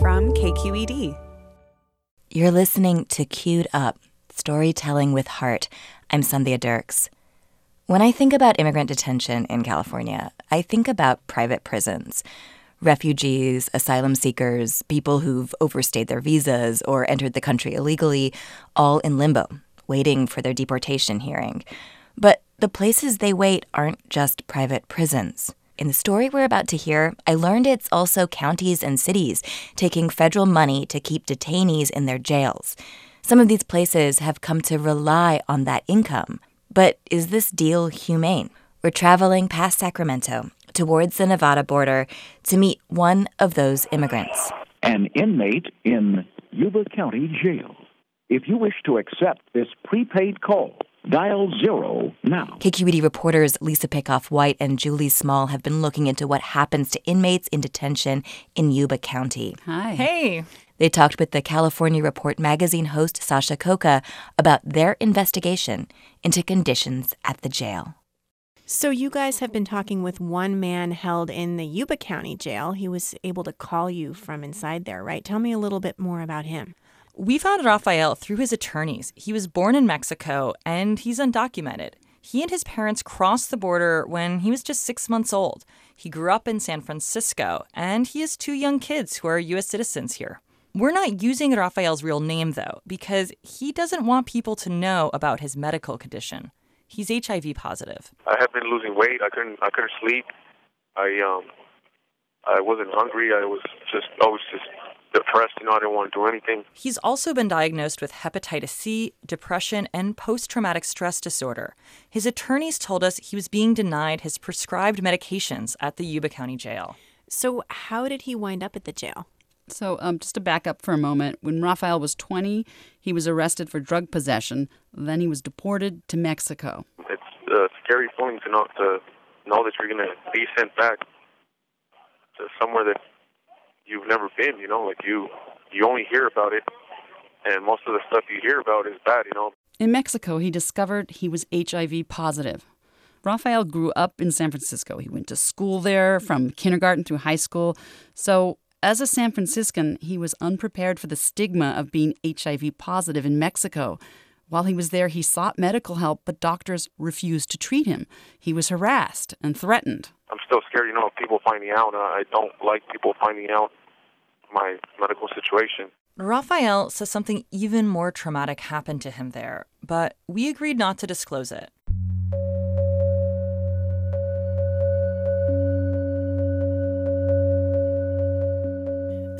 from KQED. You're listening to Queued Up Storytelling with Heart. I'm Sandhya Dirks. When I think about immigrant detention in California, I think about private prisons. Refugees, asylum seekers, people who've overstayed their visas or entered the country illegally, all in limbo, waiting for their deportation hearing. But the places they wait aren't just private prisons. In the story we're about to hear, I learned it's also counties and cities taking federal money to keep detainees in their jails. Some of these places have come to rely on that income. But is this deal humane? We're traveling past Sacramento towards the Nevada border to meet one of those immigrants. An inmate in Yuba County Jail. If you wish to accept this prepaid call, Dial zero now. KQED reporters Lisa Pickoff White and Julie Small have been looking into what happens to inmates in detention in Yuba County. Hi. Hey. They talked with the California Report magazine host Sasha Khokha about their investigation into conditions at the jail. So, you guys have been talking with one man held in the Yuba County jail. He was able to call you from inside there, right? Tell me a little bit more about him. We found Rafael through his attorneys. He was born in Mexico and he's undocumented. He and his parents crossed the border when he was just six months old. He grew up in San Francisco and he has two young kids who are U.S. citizens here. We're not using Rafael's real name, though, because he doesn't want people to know about his medical condition. He's HIV positive. I have been losing weight. I couldn't. I couldn't sleep. I um. I wasn't hungry. I was just always just depressed. You know, I didn't want to do anything. He's also been diagnosed with hepatitis C, depression, and post traumatic stress disorder. His attorneys told us he was being denied his prescribed medications at the Yuba County Jail. So, how did he wind up at the jail? So, um, just to back up for a moment, when Rafael was 20, he was arrested for drug possession. Then he was deported to Mexico. It's a scary feeling to know, to know that you're going to be sent back to somewhere that you've never been. You know, like you you only hear about it, and most of the stuff you hear about is bad. You know. In Mexico, he discovered he was HIV positive. Rafael grew up in San Francisco. He went to school there from kindergarten through high school. So, as a San Franciscan, he was unprepared for the stigma of being HIV positive in Mexico. While he was there, he sought medical help, but doctors refused to treat him. He was harassed and threatened. I'm still scared, you know, of people finding out. Uh, I don't like people finding out my medical situation. Rafael says something even more traumatic happened to him there, but we agreed not to disclose it.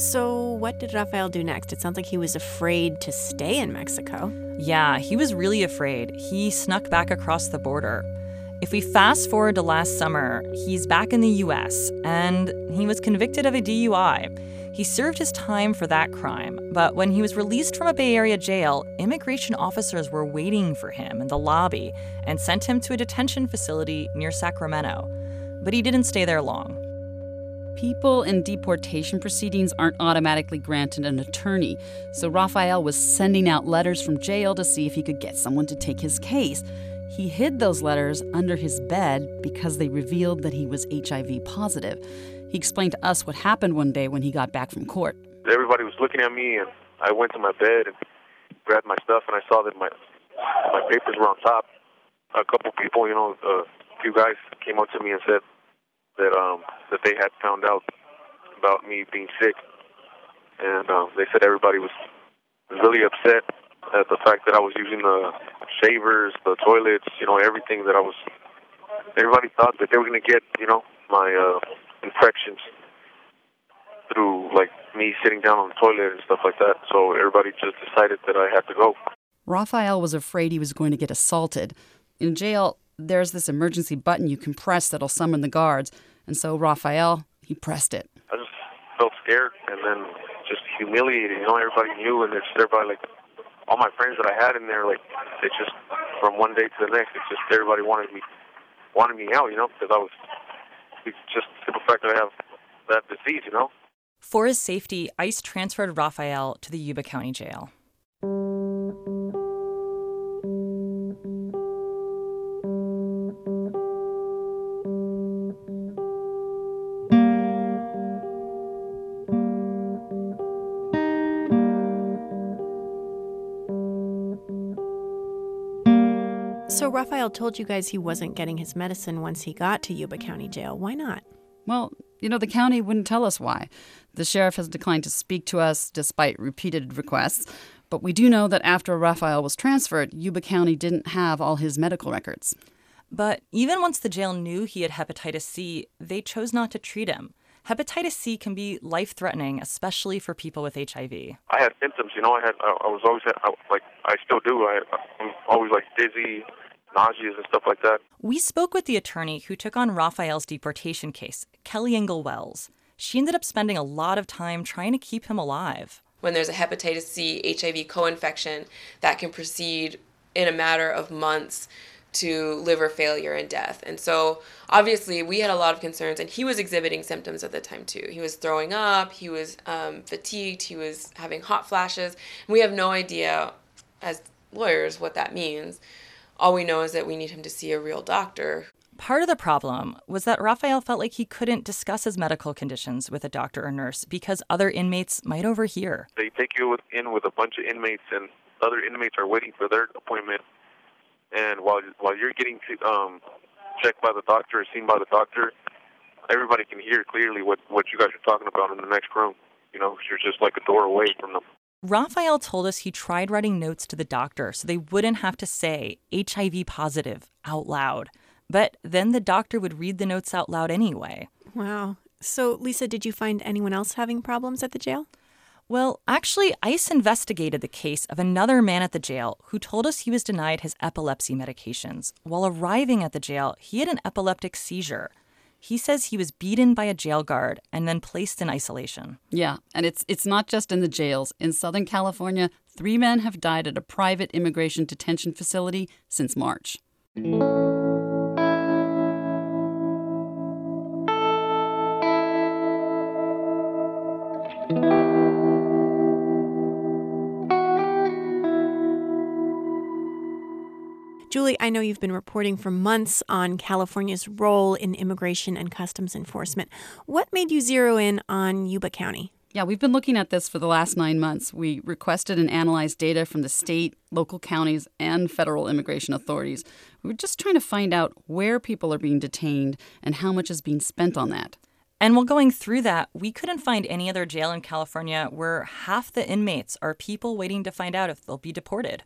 So, what did Rafael do next? It sounds like he was afraid to stay in Mexico. Yeah, he was really afraid. He snuck back across the border. If we fast forward to last summer, he's back in the US and he was convicted of a DUI. He served his time for that crime, but when he was released from a Bay Area jail, immigration officers were waiting for him in the lobby and sent him to a detention facility near Sacramento. But he didn't stay there long. People in deportation proceedings aren't automatically granted an attorney, so Rafael was sending out letters from jail to see if he could get someone to take his case. He hid those letters under his bed because they revealed that he was HIV positive. He explained to us what happened one day when he got back from court. Everybody was looking at me, and I went to my bed and grabbed my stuff, and I saw that my my papers were on top. A couple people, you know, a few guys came up to me and said that um that they had found out about me being sick, and um, they said everybody was really upset at the fact that I was using the shavers, the toilets, you know, everything that I was. Everybody thought that they were to get, you know, my uh, infections through like me sitting down on the toilet and stuff like that. So everybody just decided that I had to go. Raphael was afraid he was going to get assaulted. In jail, there's this emergency button you can press that'll summon the guards. And so Raphael, he pressed it. I just felt scared and then just humiliated. You know, everybody knew and it's everybody like all my friends that I had in there, like they just from one day to the next, it's just everybody wanted me wanted me out. You know, because I was just simple fact that I have that disease, you know. For his safety, ICE transferred Rafael to the Yuba County Jail. So Raphael told you guys he wasn't getting his medicine once he got to Yuba County Jail. Why not? Well, you know, the county wouldn't tell us why. The sheriff has declined to speak to us despite repeated requests. But we do know that after Raphael was transferred, Yuba County didn't have all his medical records. But even once the jail knew he had hepatitis C, they chose not to treat him. Hepatitis C can be life threatening, especially for people with HIV. I had symptoms, you know. I had, I, I was always I, like, I still do. I, I'm always like dizzy, nauseous, and stuff like that. We spoke with the attorney who took on Raphael's deportation case, Kelly Engel Wells. She ended up spending a lot of time trying to keep him alive. When there's a hepatitis C HIV co infection, that can proceed in a matter of months to liver failure and death. And so, obviously, we had a lot of concerns, and he was exhibiting symptoms at the time too. He was throwing up, he was um, fatigued, he was having hot flashes. We have no idea, as lawyers, what that means. All we know is that we need him to see a real doctor. Part of the problem was that Raphael felt like he couldn't discuss his medical conditions with a doctor or nurse because other inmates might overhear. They take you in with a bunch of inmates, and other inmates are waiting for their appointment and while while you're getting um, checked by the doctor or seen by the doctor, everybody can hear clearly what what you guys are talking about in the next room. You know, you're just like a door away from them. Raphael told us he tried writing notes to the doctor so they wouldn't have to say HIV positive out loud. But then the doctor would read the notes out loud anyway. Wow. So, Lisa, did you find anyone else having problems at the jail? Well, actually, ICE investigated the case of another man at the jail who told us he was denied his epilepsy medications. While arriving at the jail, he had an epileptic seizure. He says he was beaten by a jail guard and then placed in isolation. Yeah, and it's it's not just in the jails. In Southern California, 3 men have died at a private immigration detention facility since March. Julie, I know you've been reporting for months on California's role in immigration and customs enforcement. What made you zero in on Yuba County? Yeah, we've been looking at this for the last nine months. We requested and analyzed data from the state, local counties, and federal immigration authorities. We were just trying to find out where people are being detained and how much is being spent on that. And while going through that, we couldn't find any other jail in California where half the inmates are people waiting to find out if they'll be deported.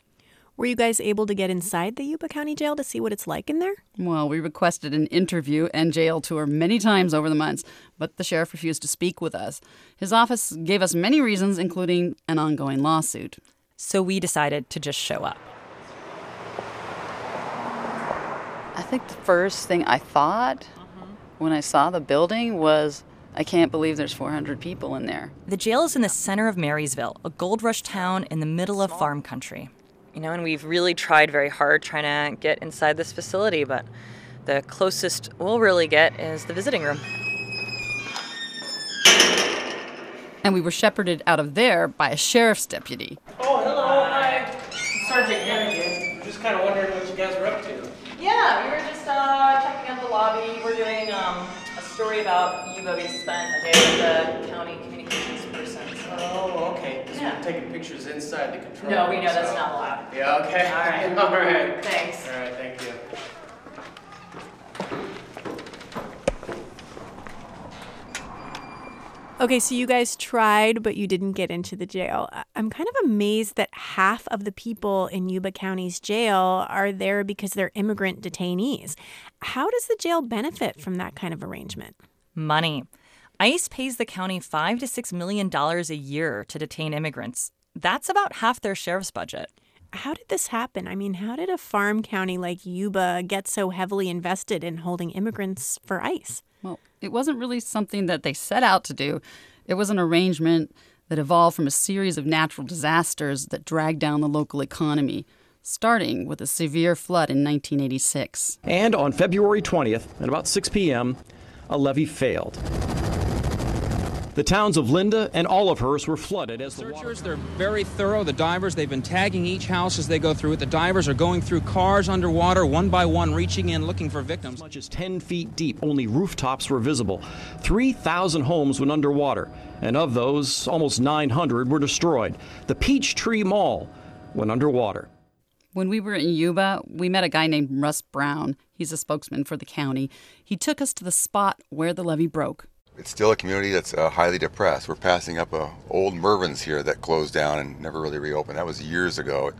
Were you guys able to get inside the Yuba County Jail to see what it's like in there? Well, we requested an interview and jail tour many times over the months, but the sheriff refused to speak with us. His office gave us many reasons, including an ongoing lawsuit. So we decided to just show up. I think the first thing I thought uh-huh. when I saw the building was I can't believe there's 400 people in there. The jail is in the center of Marysville, a gold rush town in the middle of farm country you know, and we've really tried very hard trying to get inside this facility, but the closest we'll really get is the visiting room. And we were shepherded out of there by a sheriff's deputy. Oh, hello, hi. Sergeant Hannigan. I'm just kind of wondering what you guys were up to. Yeah, we were just uh, checking out the lobby. We're doing um, a story about you, Bobby spent a day with the okay. Because yeah. we're taking pictures inside the control No, we know so. that's not allowed. Yeah, okay. All right. All right. Thanks. All right, thank you. Okay, so you guys tried, but you didn't get into the jail. I'm kind of amazed that half of the people in Yuba County's jail are there because they're immigrant detainees. How does the jail benefit from that kind of arrangement? Money. ICE pays the county five to six million dollars a year to detain immigrants. That's about half their sheriff's budget. How did this happen? I mean, how did a farm county like Yuba get so heavily invested in holding immigrants for ICE? Well, it wasn't really something that they set out to do. It was an arrangement that evolved from a series of natural disasters that dragged down the local economy, starting with a severe flood in 1986. And on February 20th, at about 6 p.m., a levee failed. The towns of Linda and Olivehurst were flooded as the searchers. They're very thorough. The divers. They've been tagging each house as they go through it. The divers are going through cars underwater, one by one, reaching in, looking for victims. As much as 10 feet deep, only rooftops were visible. 3,000 homes went underwater, and of those, almost 900 were destroyed. The Peachtree Mall went underwater. When we were in Yuba, we met a guy named Russ Brown. He's a spokesman for the county. He took us to the spot where the levee broke. It's still a community that's uh, highly depressed. We're passing up a old Mervyn's here that closed down and never really reopened. That was years ago.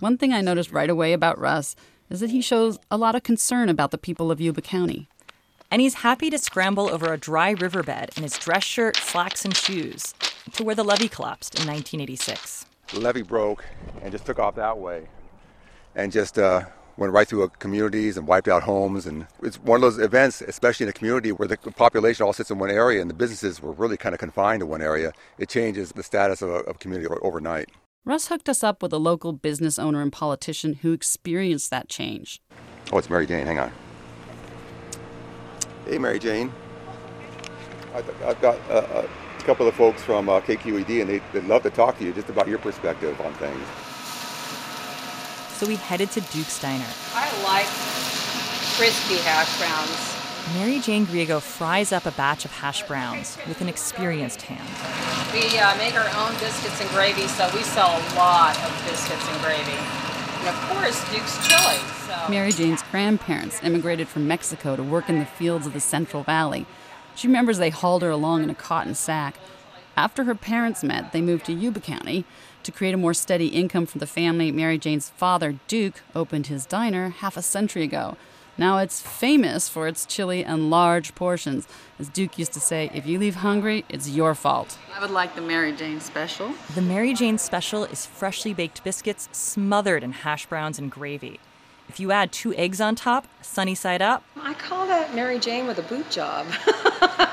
One thing I noticed right away about Russ is that he shows a lot of concern about the people of Yuba County. And he's happy to scramble over a dry riverbed in his dress shirt, slacks, and shoes to where the levee collapsed in 1986. The levee broke and just took off that way and just uh, went right through communities and wiped out homes. And it's one of those events, especially in a community where the population all sits in one area and the businesses were really kind of confined to one area. It changes the status of a, of a community overnight. Russ hooked us up with a local business owner and politician who experienced that change. Oh, it's Mary Jane. Hang on. Hey, Mary Jane. I've got uh, a couple of folks from uh, KQED, and they, would love to talk to you just about your perspective on things so we headed to Duke's Diner. I like crispy hash browns. Mary Jane Griego fries up a batch of hash browns with an experienced hand. We uh, make our own biscuits and gravy, so we sell a lot of biscuits and gravy. And of course, Duke's chili. So. Mary Jane's grandparents immigrated from Mexico to work in the fields of the Central Valley. She remembers they hauled her along in a cotton sack. After her parents met, they moved to Yuba County. To create a more steady income for the family, Mary Jane's father, Duke, opened his diner half a century ago. Now it's famous for its chili and large portions. As Duke used to say, if you leave hungry, it's your fault. I would like the Mary Jane special. The Mary Jane special is freshly baked biscuits smothered in hash browns and gravy. If you add two eggs on top, sunny side up. I call that Mary Jane with a boot job.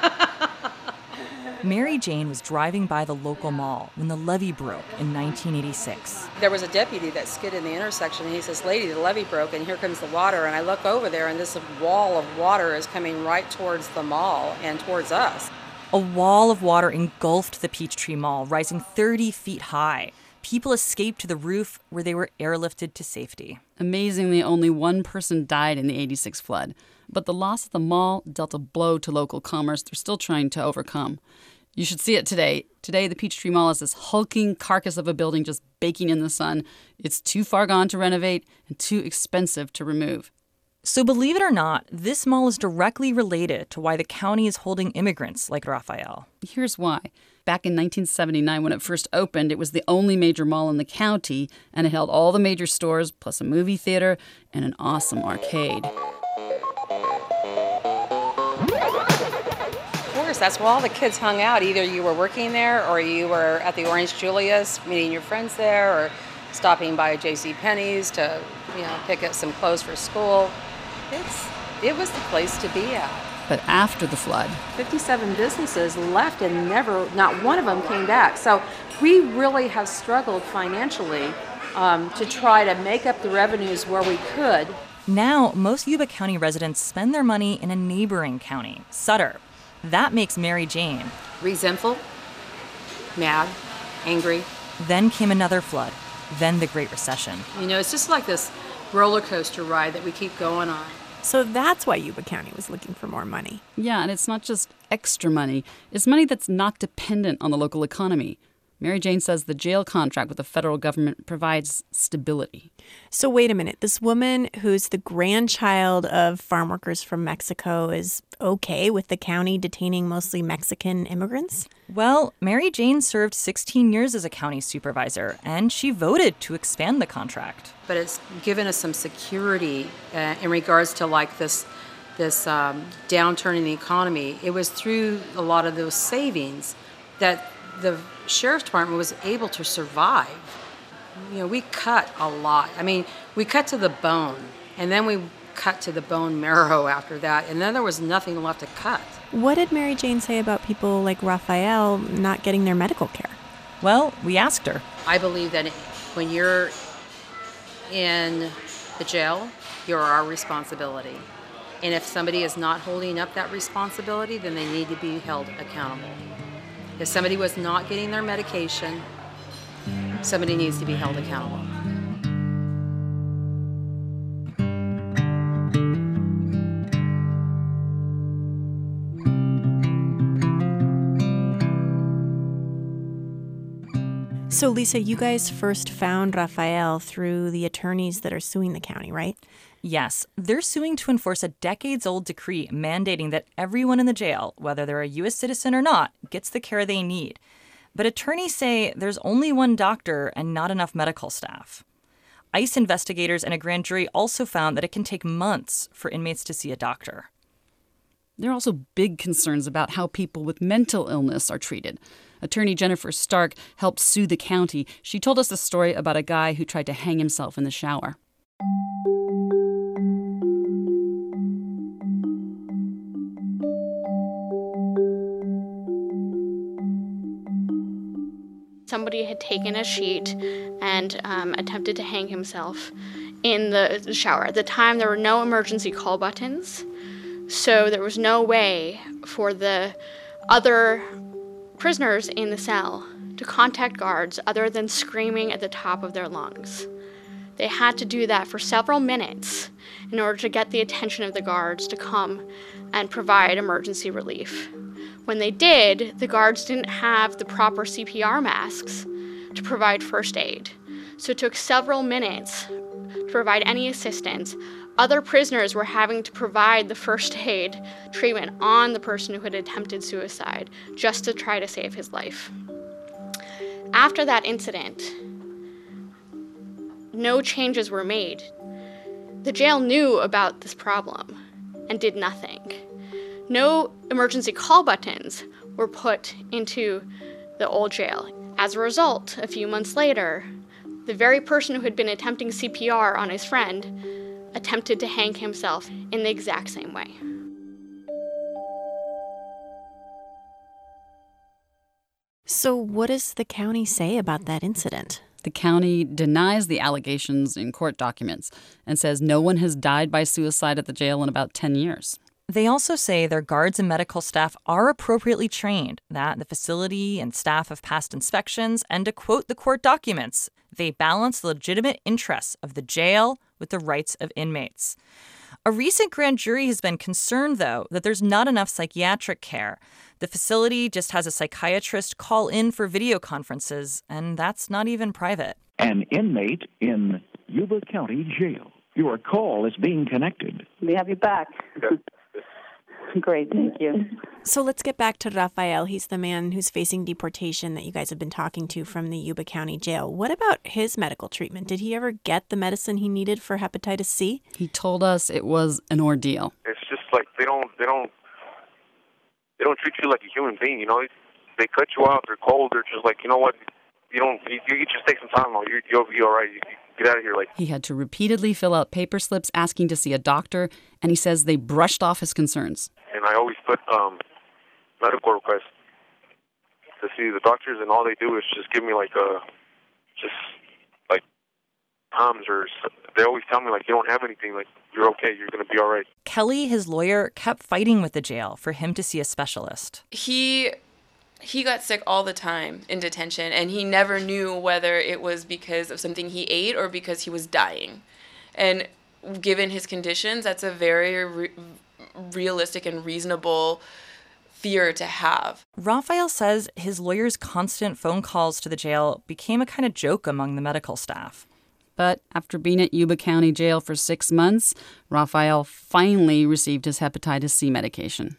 Mary Jane was driving by the local mall when the levee broke in 1986. There was a deputy that skid in the intersection and he says, Lady, the levee broke and here comes the water. And I look over there and this wall of water is coming right towards the mall and towards us. A wall of water engulfed the Peachtree Mall, rising 30 feet high. People escaped to the roof where they were airlifted to safety. Amazingly, only one person died in the 86 flood. But the loss of the mall dealt a blow to local commerce they're still trying to overcome. You should see it today. Today, the Peachtree Mall is this hulking carcass of a building just baking in the sun. It's too far gone to renovate and too expensive to remove. So, believe it or not, this mall is directly related to why the county is holding immigrants like Raphael. Here's why. Back in 1979, when it first opened, it was the only major mall in the county, and it held all the major stores, plus a movie theater and an awesome arcade. That's where all the kids hung out. Either you were working there or you were at the Orange Julius meeting your friends there or stopping by J.C. Penney's to, you know, pick up some clothes for school. It's it was the place to be at. But after the flood, 57 businesses left and never not one of them came back. So we really have struggled financially um, to try to make up the revenues where we could. Now, most Yuba County residents spend their money in a neighboring county, Sutter, that makes Mary Jane resentful, mad, angry. Then came another flood, then the Great Recession. You know, it's just like this roller coaster ride that we keep going on. So that's why Yuba County was looking for more money. Yeah, and it's not just extra money, it's money that's not dependent on the local economy. Mary Jane says the jail contract with the federal government provides stability. So, wait a minute. This woman who's the grandchild of farm workers from Mexico is okay with the county detaining mostly Mexican immigrants? Well, Mary Jane served 16 years as a county supervisor, and she voted to expand the contract. But it's given us some security uh, in regards to like this this um, downturn in the economy. It was through a lot of those savings that the sheriff's department was able to survive. You know, we cut a lot. I mean, we cut to the bone, and then we cut to the bone marrow after that, and then there was nothing left to cut. What did Mary Jane say about people like Raphael not getting their medical care? Well, we asked her. I believe that when you're in the jail, you're our responsibility. And if somebody is not holding up that responsibility, then they need to be held accountable. If somebody was not getting their medication, somebody needs to be held accountable. So, Lisa, you guys first found Rafael through the attorneys that are suing the county, right? Yes, they're suing to enforce a decades old decree mandating that everyone in the jail, whether they're a U.S. citizen or not, gets the care they need. But attorneys say there's only one doctor and not enough medical staff. ICE investigators and a grand jury also found that it can take months for inmates to see a doctor. There are also big concerns about how people with mental illness are treated. Attorney Jennifer Stark helped sue the county. She told us a story about a guy who tried to hang himself in the shower. Somebody had taken a sheet and um, attempted to hang himself in the shower. At the time, there were no emergency call buttons, so there was no way for the other prisoners in the cell to contact guards other than screaming at the top of their lungs. They had to do that for several minutes in order to get the attention of the guards to come and provide emergency relief. When they did, the guards didn't have the proper CPR masks to provide first aid. So it took several minutes to provide any assistance. Other prisoners were having to provide the first aid treatment on the person who had attempted suicide just to try to save his life. After that incident, no changes were made. The jail knew about this problem and did nothing no emergency call buttons were put into the old jail. As a result, a few months later, the very person who had been attempting CPR on his friend attempted to hang himself in the exact same way. So, what does the county say about that incident? The county denies the allegations in court documents and says no one has died by suicide at the jail in about 10 years. They also say their guards and medical staff are appropriately trained, that the facility and staff have passed inspections, and to quote the court documents, they balance the legitimate interests of the jail with the rights of inmates. A recent grand jury has been concerned, though, that there's not enough psychiatric care. The facility just has a psychiatrist call in for video conferences, and that's not even private. An inmate in Yuba County Jail. Your call is being connected. We have you back. Great, thank you. So let's get back to Rafael. He's the man who's facing deportation that you guys have been talking to from the Yuba County Jail. What about his medical treatment? Did he ever get the medicine he needed for hepatitis C? He told us it was an ordeal. It's just like they don't they don't they don't treat you like a human being. You know, they cut you out. They're cold. They're just like you know what. You don't. You, you just take some time. You, you'll be all right. You, get out of here. Like he had to repeatedly fill out paper slips asking to see a doctor, and he says they brushed off his concerns and I always put um, medical requests to see the doctors, and all they do is just give me like a just like Tums or they always tell me like you don't have anything, like you're okay, you're gonna be all right. Kelly, his lawyer, kept fighting with the jail for him to see a specialist. He he got sick all the time in detention and he never knew whether it was because of something he ate or because he was dying and given his conditions that's a very re- realistic and reasonable fear to have. Raphael says his lawyer's constant phone calls to the jail became a kind of joke among the medical staff. But after being at Yuba County Jail for six months, Raphael finally received his hepatitis C medication.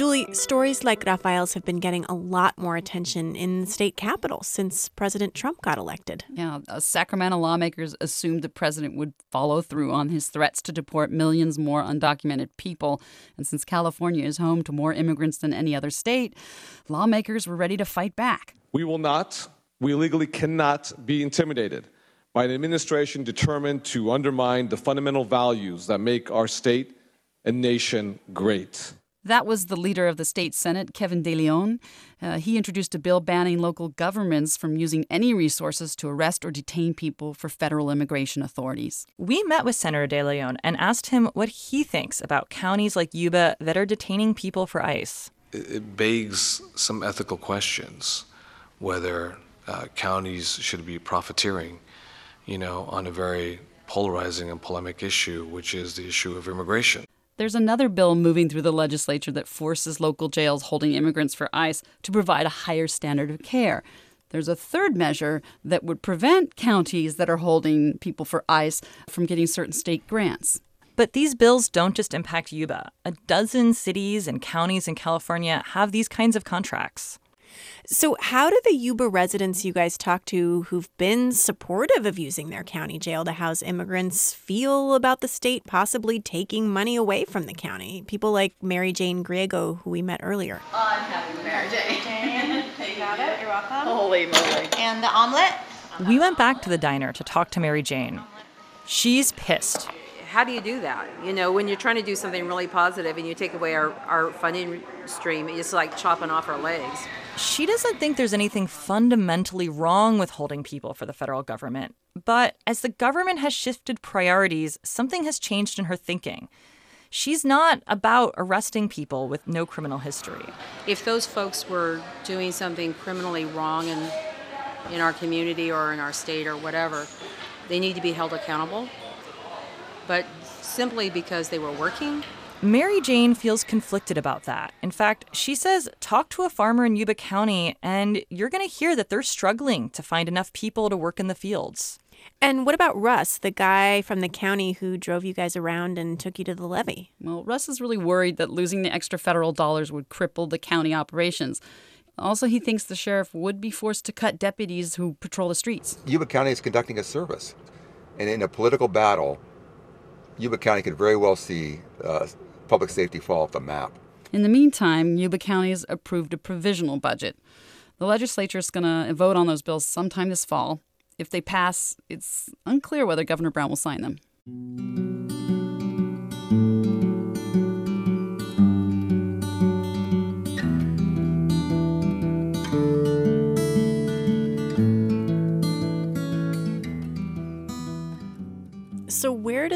Julie, stories like Rafael's have been getting a lot more attention in the state capitol since President Trump got elected. Yeah, uh, Sacramento lawmakers assumed the president would follow through on his threats to deport millions more undocumented people. And since California is home to more immigrants than any other state, lawmakers were ready to fight back. We will not, we legally cannot be intimidated by an administration determined to undermine the fundamental values that make our state and nation great. That was the leader of the state Senate, Kevin De Leon. Uh, he introduced a bill banning local governments from using any resources to arrest or detain people for federal immigration authorities. We met with Senator De Leon and asked him what he thinks about counties like Yuba that are detaining people for ICE. It, it begs some ethical questions whether uh, counties should be profiteering, you know, on a very polarizing and polemic issue, which is the issue of immigration. There's another bill moving through the legislature that forces local jails holding immigrants for ICE to provide a higher standard of care. There's a third measure that would prevent counties that are holding people for ICE from getting certain state grants. But these bills don't just impact Yuba. A dozen cities and counties in California have these kinds of contracts. So, how do the Yuba residents you guys talk to who've been supportive of using their county jail to house immigrants feel about the state possibly taking money away from the county? People like Mary Jane Griego, who we met earlier. Oh, I'm having Mary Jane. Jane, you got it. You're welcome. Holy moly. And the omelet? We went back to the diner to talk to Mary Jane. She's pissed how do you do that? You know, when you're trying to do something really positive and you take away our, our funding stream, it's like chopping off our legs. She doesn't think there's anything fundamentally wrong with holding people for the federal government. But as the government has shifted priorities, something has changed in her thinking. She's not about arresting people with no criminal history. If those folks were doing something criminally wrong in, in our community or in our state or whatever, they need to be held accountable but simply because they were working. Mary Jane feels conflicted about that. In fact, she says talk to a farmer in Yuba County and you're going to hear that they're struggling to find enough people to work in the fields. And what about Russ, the guy from the county who drove you guys around and took you to the levee? Well, Russ is really worried that losing the extra federal dollars would cripple the county operations. Also, he thinks the sheriff would be forced to cut deputies who patrol the streets. Yuba County is conducting a service. And in a political battle, Yuba County could very well see uh, public safety fall off the map. In the meantime, Yuba County has approved a provisional budget. The legislature is going to vote on those bills sometime this fall. If they pass, it's unclear whether Governor Brown will sign them.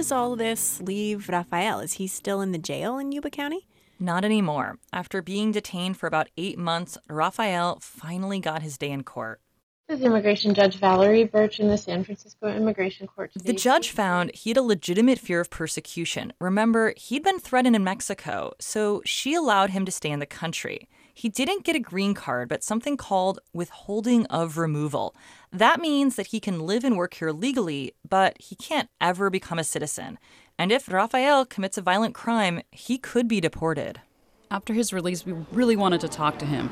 Does all this leave Rafael? Is he still in the jail in Yuba County? Not anymore. After being detained for about eight months, Rafael finally got his day in court. This is Immigration Judge Valerie Burch in the San Francisco Immigration Court. Today. The judge found he had a legitimate fear of persecution. Remember, he'd been threatened in Mexico, so she allowed him to stay in the country. He didn't get a green card, but something called withholding of removal. That means that he can live and work here legally, but he can't ever become a citizen. And if Rafael commits a violent crime, he could be deported. After his release, we really wanted to talk to him.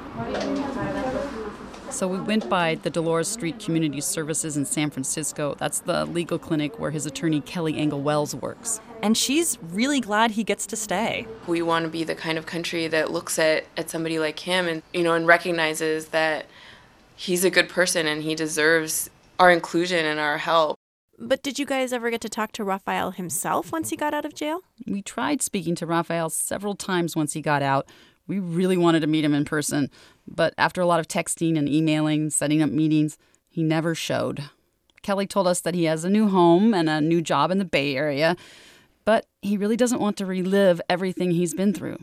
So we went by the Dolores Street Community Services in San Francisco. That's the legal clinic where his attorney Kelly Engel Wells works. And she's really glad he gets to stay. We want to be the kind of country that looks at, at somebody like him and you know and recognizes that he's a good person and he deserves our inclusion and our help. But did you guys ever get to talk to Rafael himself once he got out of jail? We tried speaking to Rafael several times once he got out. We really wanted to meet him in person, but after a lot of texting and emailing, setting up meetings, he never showed. Kelly told us that he has a new home and a new job in the Bay Area, but he really doesn't want to relive everything he's been through.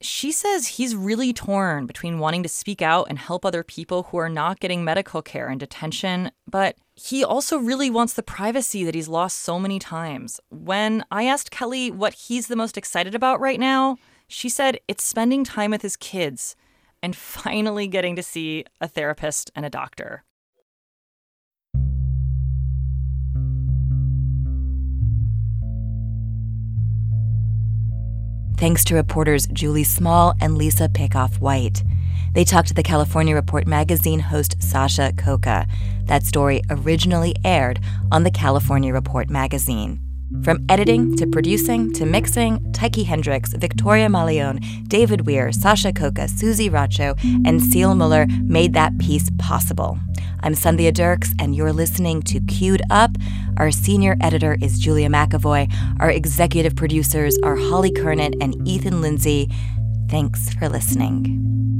She says he's really torn between wanting to speak out and help other people who are not getting medical care in detention, but he also really wants the privacy that he's lost so many times. When I asked Kelly what he's the most excited about right now, she said it's spending time with his kids and finally getting to see a therapist and a doctor. Thanks to reporters Julie Small and Lisa Pickoff White. They talked to the California Report magazine host Sasha Khokha. That story originally aired on the California Report magazine. From editing to producing to mixing, Tyche Hendricks, Victoria Mauleon, David Weir, Sasha Khokha, Susie Racho, and Seal Muller made that piece possible. I'm Sandhya Dirks, and you're listening to Queued Up. Our senior editor is Julia McEvoy. Our executive producers are Holly Kernan and Ethan Lindsey. Thanks for listening.